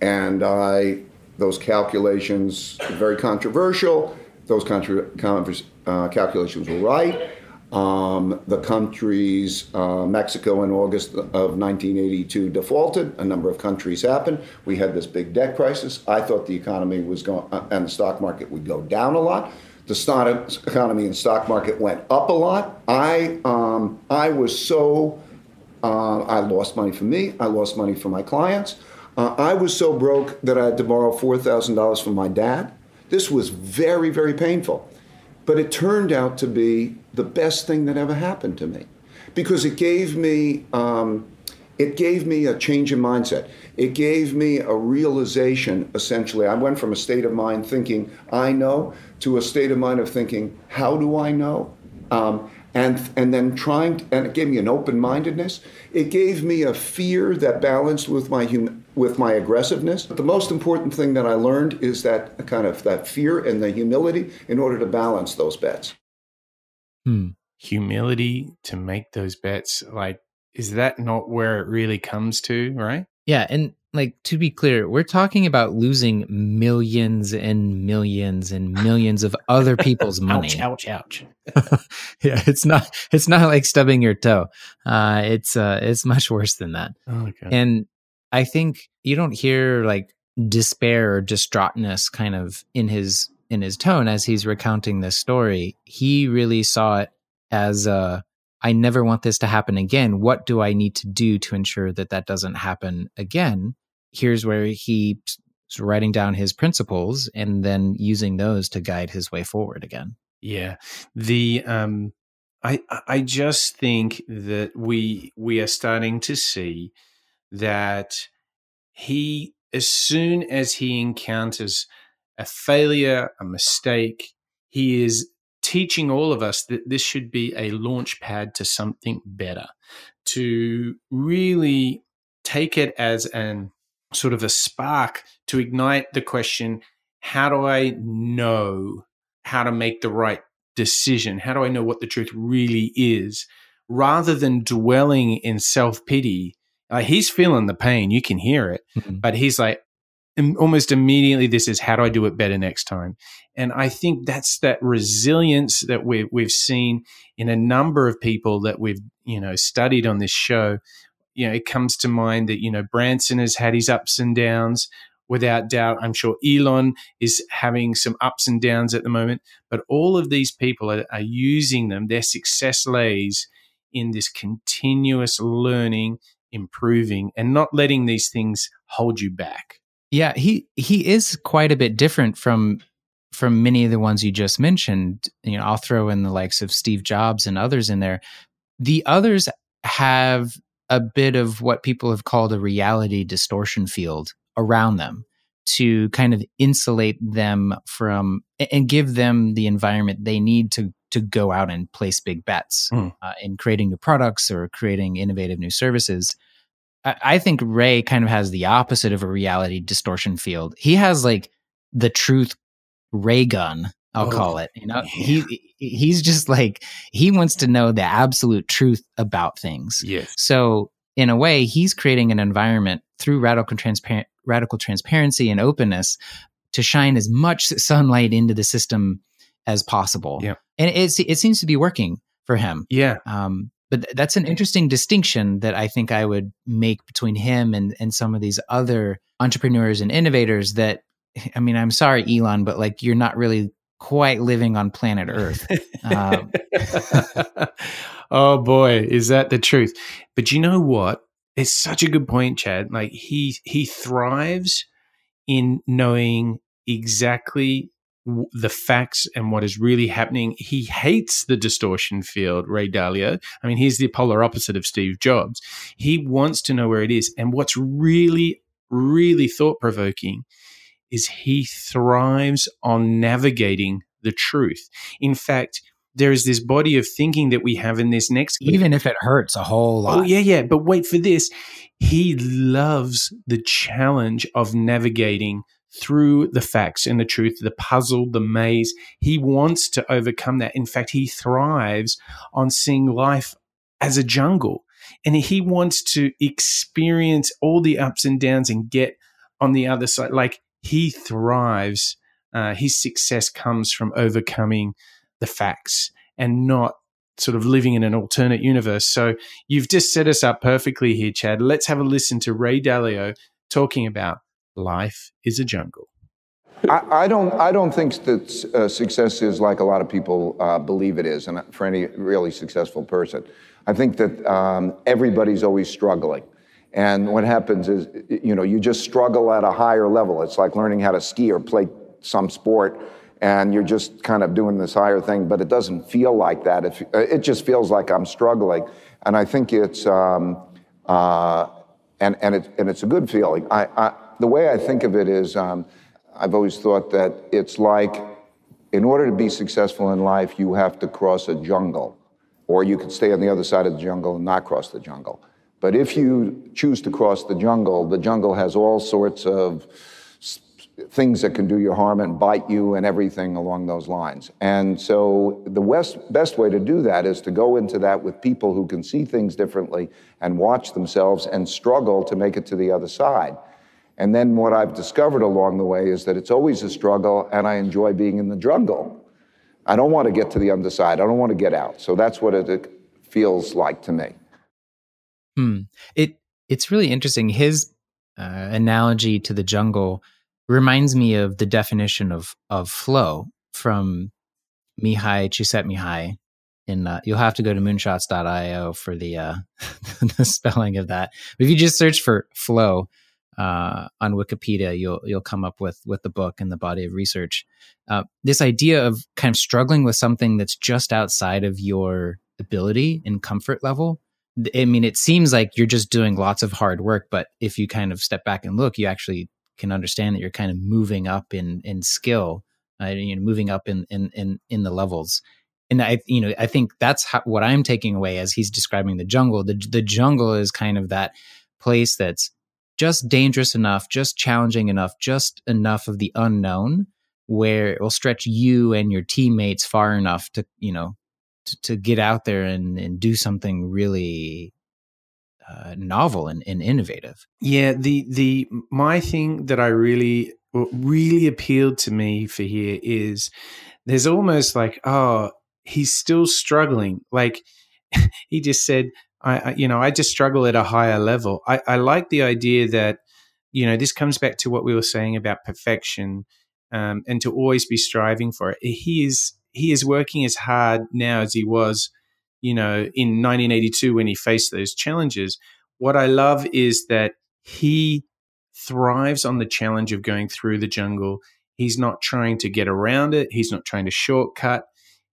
and I those calculations very controversial. Those converse, uh, calculations were right. Um, the countries, uh, Mexico in August of 1982 defaulted. A number of countries happened. We had this big debt crisis. I thought the economy was going, uh, and the stock market would go down a lot. The stock economy and stock market went up a lot. I, um, I was so, uh, I lost money for me. I lost money for my clients. Uh, I was so broke that I had to borrow $4,000 from my dad. This was very, very painful. But it turned out to be the best thing that ever happened to me because it gave me um, it gave me a change in mindset. It gave me a realization. Essentially, I went from a state of mind thinking I know to a state of mind of thinking how do I know, um, and and then trying. And it gave me an open mindedness. It gave me a fear that balanced with my hum, with my aggressiveness. But the most important thing that I learned is that kind of that fear and the humility in order to balance those bets. Hmm. Humility to make those bets. Like, is that not where it really comes to, right? Yeah. And like, to be clear, we're talking about losing millions and millions and millions of other people's money. ouch, ouch, ouch. yeah. It's not, it's not like stubbing your toe. Uh, it's, uh, it's much worse than that. Oh, okay. And I think you don't hear like despair or distraughtness kind of in his in his tone as he's recounting this story. He really saw it as a I never want this to happen again. What do I need to do to ensure that that doesn't happen again? Here's where he's writing down his principles and then using those to guide his way forward again. Yeah. The um I I just think that we we are starting to see that he, as soon as he encounters a failure, a mistake, he is teaching all of us that this should be a launch pad to something better, to really take it as an sort of a spark to ignite the question how do I know how to make the right decision? How do I know what the truth really is? Rather than dwelling in self pity uh, he's feeling the pain. You can hear it, mm-hmm. but he's like, almost immediately, this is how do I do it better next time? And I think that's that resilience that we've, we've seen in a number of people that we've, you know, studied on this show. You know, it comes to mind that, you know, Branson has had his ups and downs without doubt. I'm sure Elon is having some ups and downs at the moment, but all of these people are, are using them. Their success lays in this continuous learning improving and not letting these things hold you back. Yeah, he he is quite a bit different from from many of the ones you just mentioned. You know, I'll throw in the likes of Steve Jobs and others in there. The others have a bit of what people have called a reality distortion field around them to kind of insulate them from and give them the environment they need to to go out and place big bets mm. uh, in creating new products or creating innovative new services. I, think Ray kind of has the opposite of a reality distortion field. He has like the truth ray gun, I'll oh, call it. You know, yeah. he he's just like he wants to know the absolute truth about things. Yes. So in a way, he's creating an environment through radical transparent radical transparency and openness to shine as much sunlight into the system as possible. Yeah. And it, it seems to be working for him. Yeah. Um, but that's an interesting distinction that I think I would make between him and, and some of these other entrepreneurs and innovators that, I mean, I'm sorry, Elon, but like you're not really quite living on planet Earth. Um, oh boy, is that the truth? But you know what? It's such a good point, Chad. Like he he thrives in knowing exactly the facts and what is really happening. He hates the distortion field, Ray Dalio. I mean, he's the polar opposite of Steve Jobs. He wants to know where it is. And what's really, really thought provoking is he thrives on navigating the truth. In fact, there is this body of thinking that we have in this next even if it hurts a whole lot. Oh yeah, yeah, but wait for this. He loves the challenge of navigating through the facts and the truth, the puzzle, the maze. He wants to overcome that. In fact, he thrives on seeing life as a jungle. And he wants to experience all the ups and downs and get on the other side. Like he thrives. Uh, his success comes from overcoming the facts and not sort of living in an alternate universe. So you've just set us up perfectly here, Chad. Let's have a listen to Ray Dalio talking about life is a jungle. I, I don't. I don't think that uh, success is like a lot of people uh, believe it is, and for any really successful person, I think that um, everybody's always struggling. And what happens is, you know, you just struggle at a higher level. It's like learning how to ski or play some sport, and you're just kind of doing this higher thing, but it doesn't feel like that. It, it just feels like I'm struggling, and I think it's um, uh, and and it's and it's a good feeling. I, I the way I think of it is. Um, I've always thought that it's like, in order to be successful in life, you have to cross a jungle, or you could stay on the other side of the jungle and not cross the jungle. But if you choose to cross the jungle, the jungle has all sorts of things that can do you harm and bite you and everything along those lines. And so the best, best way to do that is to go into that with people who can see things differently and watch themselves and struggle to make it to the other side. And then what I've discovered along the way is that it's always a struggle, and I enjoy being in the jungle. I don't want to get to the underside. I don't want to get out. So that's what it feels like to me. Hmm. It it's really interesting. His uh, analogy to the jungle reminds me of the definition of of flow from Mihaly Csikszentmihalyi. In uh, you'll have to go to moonshots.io for the uh, the spelling of that. But if you just search for flow, uh, on Wikipedia, you'll you'll come up with with the book and the body of research. Uh, this idea of kind of struggling with something that's just outside of your ability and comfort level. I mean, it seems like you're just doing lots of hard work, but if you kind of step back and look, you actually can understand that you're kind of moving up in in skill, uh, you know, moving up in in in in the levels. And I, you know, I think that's how, what I'm taking away as he's describing the jungle. The the jungle is kind of that place that's just dangerous enough, just challenging enough, just enough of the unknown where it will stretch you and your teammates far enough to, you know, to, to get out there and, and do something really uh, novel and, and innovative. Yeah, the the my thing that I really really appealed to me for here is there's almost like oh he's still struggling like he just said I, I, you know, I just struggle at a higher level. I, I like the idea that, you know, this comes back to what we were saying about perfection, um, and to always be striving for it. He is he is working as hard now as he was, you know, in 1982 when he faced those challenges. What I love is that he thrives on the challenge of going through the jungle. He's not trying to get around it. He's not trying to shortcut.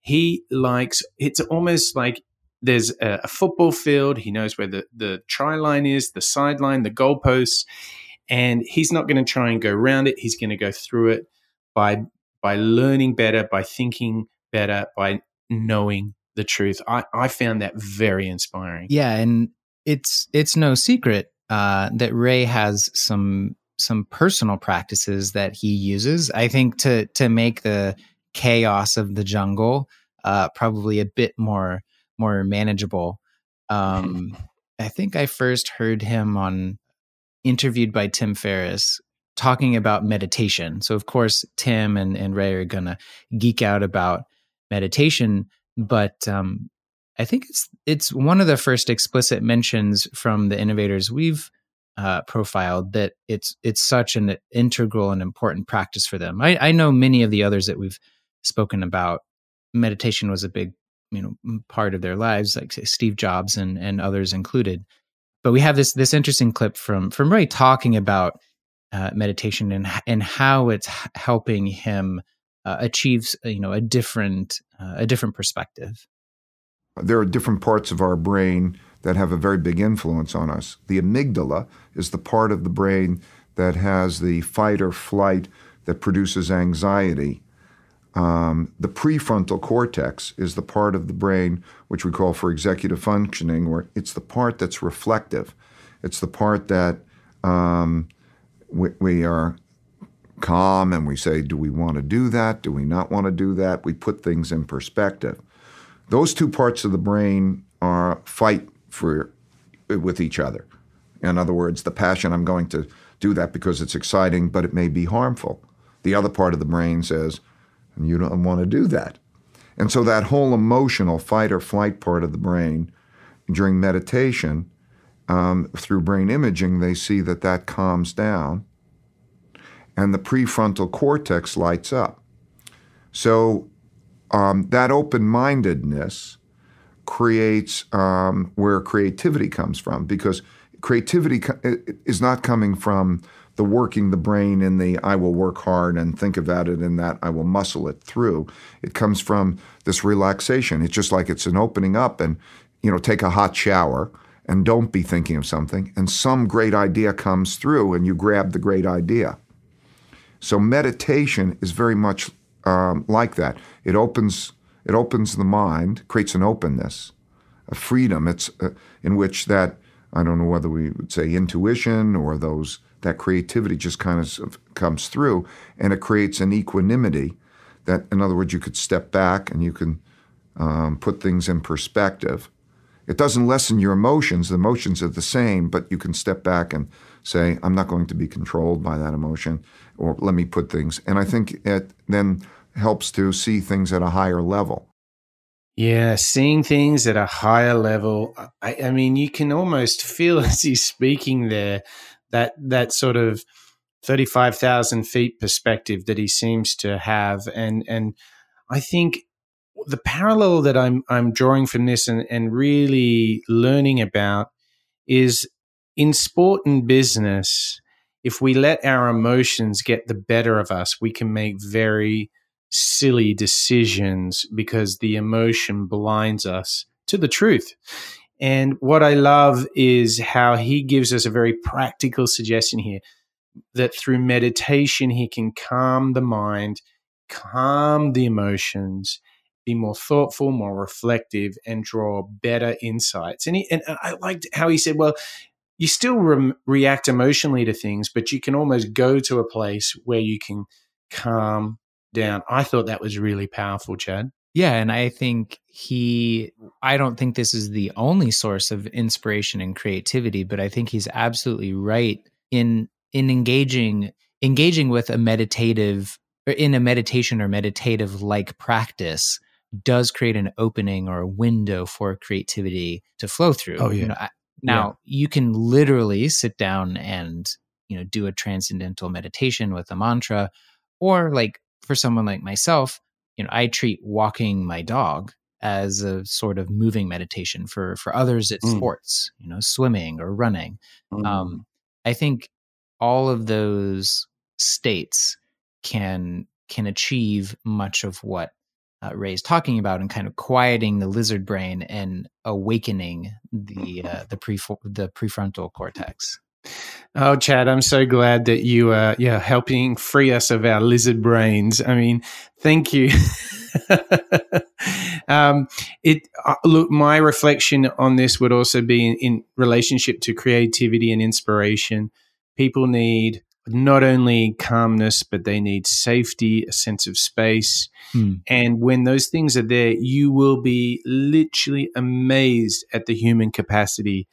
He likes it's almost like there's a, a, football field. He knows where the, the try line is, the sideline, the goalposts, and he's not going to try and go around it. He's going to go through it by by learning better, by thinking better, by knowing the truth. I, I found that very inspiring. Yeah, and it's it's no secret uh, that Ray has some some personal practices that he uses. I think to to make the chaos of the jungle uh, probably a bit more more manageable. Um, I think I first heard him on interviewed by Tim Ferriss talking about meditation. So of course Tim and, and Ray are gonna geek out about meditation, but um, I think it's it's one of the first explicit mentions from the innovators we've uh, profiled that it's it's such an integral and important practice for them. I, I know many of the others that we've spoken about. Meditation was a big you know part of their lives, like Steve Jobs and and others included. But we have this this interesting clip from from Ray talking about uh, meditation and and how it's helping him uh, achieve you know a different uh, a different perspective. There are different parts of our brain that have a very big influence on us. The amygdala is the part of the brain that has the fight or flight that produces anxiety um, the prefrontal cortex is the part of the brain which we call for executive functioning, where it's the part that's reflective. It's the part that um, we, we are calm and we say, do we want to do that? Do we not want to do that? We put things in perspective. Those two parts of the brain are fight for with each other. In other words, the passion, I'm going to do that because it's exciting, but it may be harmful. The other part of the brain says, and you don't want to do that. And so that whole emotional fight or flight part of the brain during meditation, um, through brain imaging, they see that that calms down and the prefrontal cortex lights up. So um, that open mindedness creates um, where creativity comes from because creativity is not coming from the working the brain in the I will work hard and think about it in that I will muscle it through. It comes from this relaxation. It's just like it's an opening up and, you know, take a hot shower and don't be thinking of something and some great idea comes through and you grab the great idea. So meditation is very much um, like that. It opens it opens the mind, creates an openness, a freedom. It's uh, in which that I don't know whether we would say intuition or those that creativity just kind of comes through, and it creates an equanimity. That, in other words, you could step back and you can um, put things in perspective. It doesn't lessen your emotions. The emotions are the same, but you can step back and say, I'm not going to be controlled by that emotion, or let me put things. And I think it then helps to see things at a higher level. Yeah, seeing things at a higher level. I, I mean, you can almost feel as he's speaking there that that sort of thirty-five thousand feet perspective that he seems to have, and and I think the parallel that I'm I'm drawing from this and, and really learning about is in sport and business. If we let our emotions get the better of us, we can make very silly decisions because the emotion blinds us to the truth. And what I love is how he gives us a very practical suggestion here that through meditation, he can calm the mind, calm the emotions, be more thoughtful, more reflective, and draw better insights. And, he, and I liked how he said, well, you still re- react emotionally to things, but you can almost go to a place where you can calm down. I thought that was really powerful, Chad. Yeah, and I think he I don't think this is the only source of inspiration and creativity, but I think he's absolutely right in in engaging engaging with a meditative or in a meditation or meditative like practice does create an opening or a window for creativity to flow through. Oh yeah. You know, I, now yeah. you can literally sit down and you know do a transcendental meditation with a mantra or like for someone like myself, you know, I treat walking my dog as a sort of moving meditation. For for others, it's mm. sports, you know, swimming or running. Mm. Um, I think all of those states can can achieve much of what uh, Ray's talking about and kind of quieting the lizard brain and awakening the uh, the pre the prefrontal cortex. Oh, Chad, I'm so glad that you are yeah helping free us of our lizard brains. I mean, thank you. um, it uh, look, my reflection on this would also be in, in relationship to creativity and inspiration. People need not only calmness, but they need safety, a sense of space. Hmm. And when those things are there, you will be literally amazed at the human capacity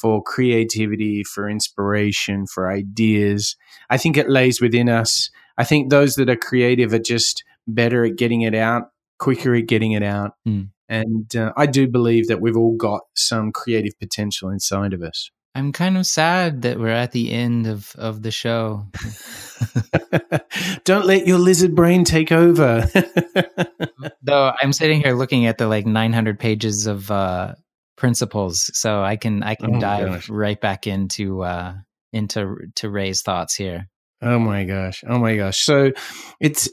for creativity, for inspiration, for ideas. I think it lays within us. I think those that are creative are just better at getting it out, quicker at getting it out. Mm. And uh, I do believe that we've all got some creative potential inside of us. I'm kind of sad that we're at the end of, of the show. Don't let your lizard brain take over. Though I'm sitting here looking at the like 900 pages of uh, principles so i can i can oh dive gosh. right back into uh into to ray's thoughts here oh my gosh oh my gosh so it's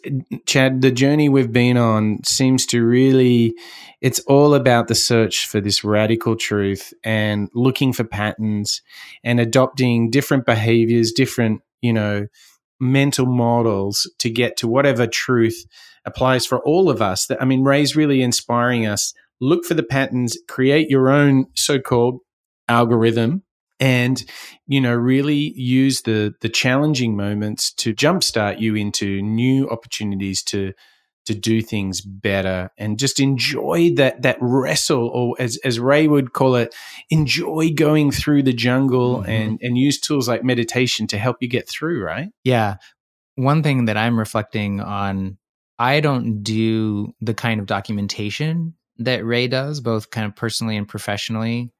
chad the journey we've been on seems to really it's all about the search for this radical truth and looking for patterns and adopting different behaviors different you know mental models to get to whatever truth applies for all of us That i mean ray's really inspiring us look for the patterns, create your own so-called algorithm and you know really use the the challenging moments to jumpstart you into new opportunities to to do things better and just enjoy that that wrestle or as as Ray would call it enjoy going through the jungle mm-hmm. and and use tools like meditation to help you get through right yeah one thing that i'm reflecting on I don't do the kind of documentation that Ray does, both kind of personally and professionally,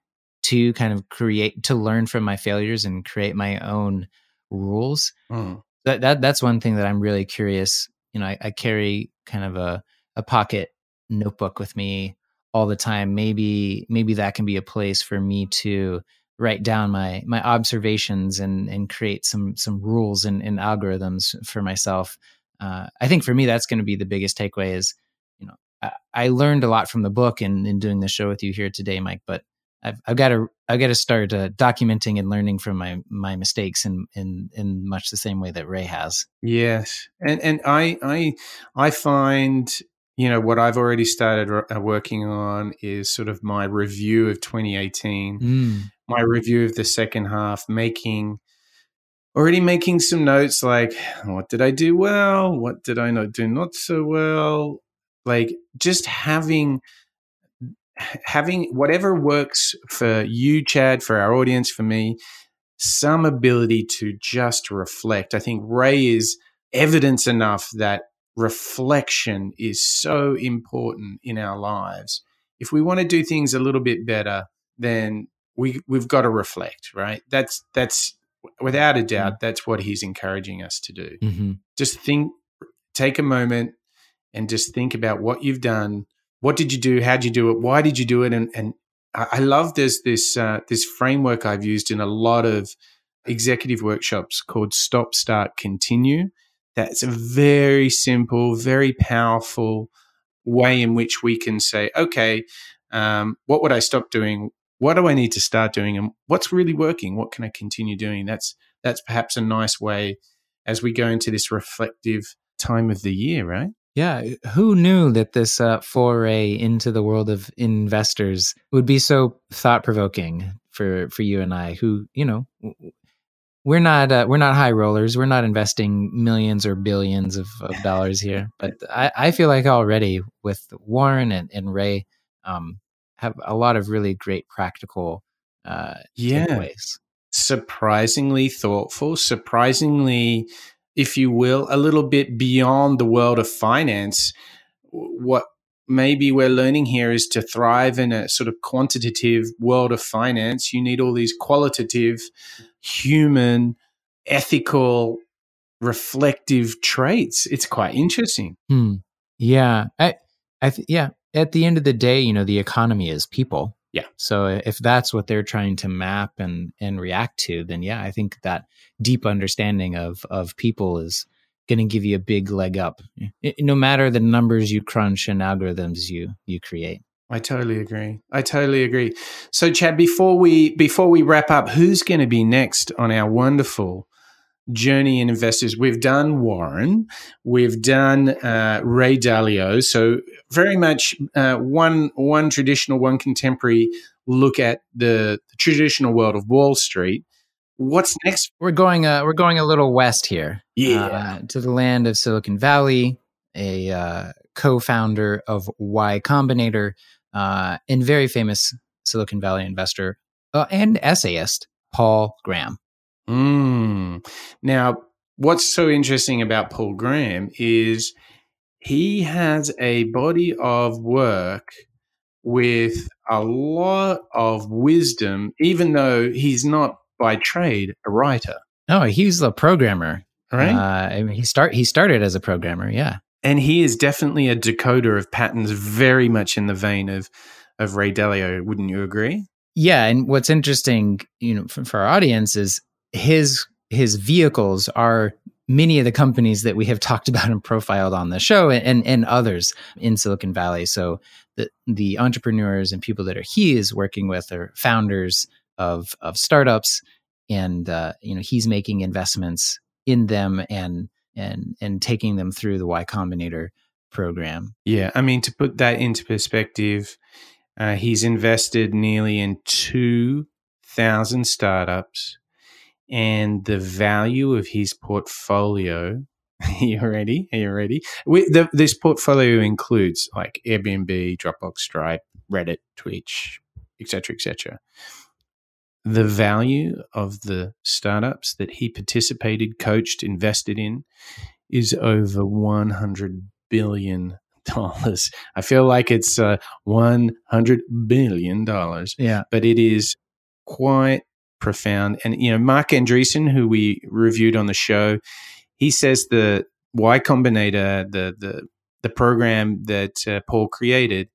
to kind of create to learn from my failures and create my own rules. Mm. That that that's one thing that I'm really curious. You know, I, I carry kind of a a pocket notebook with me all the time. Maybe maybe that can be a place for me to write down my my observations and and create some some rules and, and algorithms for myself. Uh, I think for me that's going to be the biggest takeaway is I, learned a lot from the book and in doing the show with you here today, Mike. But I've, I've got to I've got to start uh, documenting and learning from my my mistakes in, in in much the same way that Ray has. Yes, and and I I I find you know what I've already started uh, working on is sort of my review of 2018, mm. my review of the second half, making already making some notes like what did I do well, what did I not do not so well, like just having having whatever works for you, Chad, for our audience, for me, some ability to just reflect. I think Ray is evidence enough that reflection is so important in our lives. If we want to do things a little bit better, then we we've got to reflect, right? That's that's without a mm-hmm. doubt that's what he's encouraging us to do. Mm-hmm. Just think take a moment and just think about what you've done. What did you do? How did you do it? Why did you do it? And and I love this this uh, this framework I've used in a lot of executive workshops called Stop, Start, Continue that's a very simple, very powerful way in which we can say, okay, um, what would I stop doing? What do I need to start doing? And what's really working? What can I continue doing? That's that's perhaps a nice way as we go into this reflective time of the year, right? Yeah, who knew that this uh, foray into the world of investors would be so thought provoking for for you and I, who you know we're not uh, we're not high rollers. We're not investing millions or billions of, of dollars here. But I, I feel like already with Warren and, and Ray um, have a lot of really great practical uh, yeah. takeaways. Surprisingly thoughtful, surprisingly, if you will, a little bit beyond the world of finance. What maybe we're learning here is to thrive in a sort of quantitative world of finance, you need all these qualitative, human, ethical, reflective traits. It's quite interesting. Hmm. Yeah. I, I th- yeah. At the end of the day, you know, the economy is people. Yeah. So if that's what they're trying to map and and react to, then yeah, I think that deep understanding of of people is going to give you a big leg up no matter the numbers you crunch and algorithms you you create. I totally agree. I totally agree. So chad before we before we wrap up who's going to be next on our wonderful journey in investors we've done warren we've done uh, ray dalio so very much uh, one one traditional one contemporary look at the, the traditional world of wall street what's next? We're going. Uh, we're going a little west here. Yeah, uh, to the land of Silicon Valley. A uh, co-founder of Y Combinator uh, and very famous Silicon Valley investor uh, and essayist Paul Graham. Mm. Now, what's so interesting about Paul Graham is he has a body of work with a lot of wisdom, even though he's not by trade a writer. No, he's a programmer, right? Uh, I mean, he start he started as a programmer, yeah. And he is definitely a decoder of patterns, very much in the vein of of Ray Dalio. Wouldn't you agree? Yeah, and what's interesting, you know, for, for our audience is his his vehicles are many of the companies that we have talked about and profiled on the show and, and, and others in Silicon Valley. So the the entrepreneurs and people that are he is working with are founders of of startups, and uh, you know he's making investments in them and and and taking them through the Y Combinator program. Yeah, I mean to put that into perspective, uh, he's invested nearly in two thousand startups, and the value of his portfolio. Are you ready? Are you ready? We, the, this portfolio includes like Airbnb, Dropbox, Stripe, Reddit, Twitch, etc., etc the value of the startups that he participated, coached, invested in is over $100 billion. I feel like it's uh, one hundred billion dollars. Yeah, but it is quite profound. And you know, Marc Andreessen, who we reviewed on the show, he says the Y Combinator, the the the program that uh, Paul created,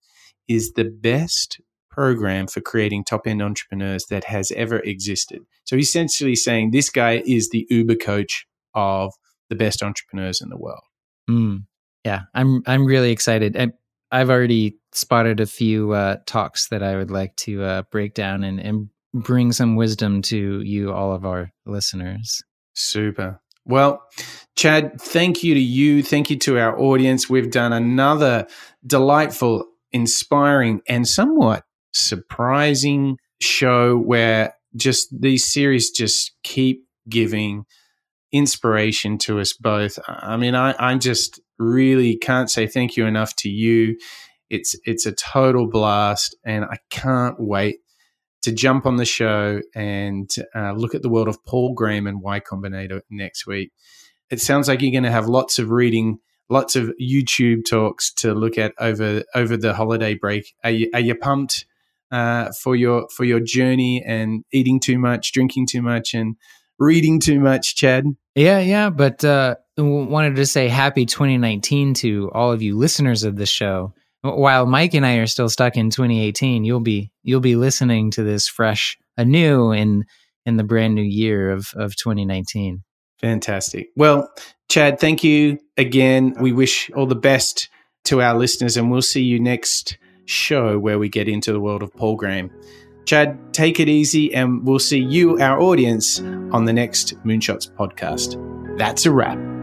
is the best program for creating top end entrepreneurs that has ever existed. So he's essentially saying this guy is the Uber coach of the best entrepreneurs in the world. Mm. Yeah, I'm I'm really excited. I, I've already spotted a few uh, talks that I would like to uh, break down and, and bring some wisdom to you, all of our listeners. Super. Well, Chad, thank you to you. Thank you to our audience. We've done another delightful, inspiring, and somewhat surprising show where just these series just keep giving inspiration to us both. I mean, I, I just really can't say thank you enough to you. It's it's a total blast, and I can't wait to jump on the show and uh, look at the world of Paul Graham and Y Combinator next week. It sounds like you're going to have lots of reading, lots of YouTube talks to look at over over the holiday break. Are you, are you pumped uh, for your for your journey and eating too much, drinking too much, and reading too much, Chad? Yeah, yeah. But uh, wanted to say happy 2019 to all of you listeners of the show. While Mike and I are still stuck in 2018, you'll be you'll be listening to this fresh anew in in the brand new year of of 2019. Fantastic. Well, Chad, thank you again. We wish all the best to our listeners, and we'll see you next show where we get into the world of Paul Graham. Chad, take it easy, and we'll see you, our audience, on the next Moonshots podcast. That's a wrap.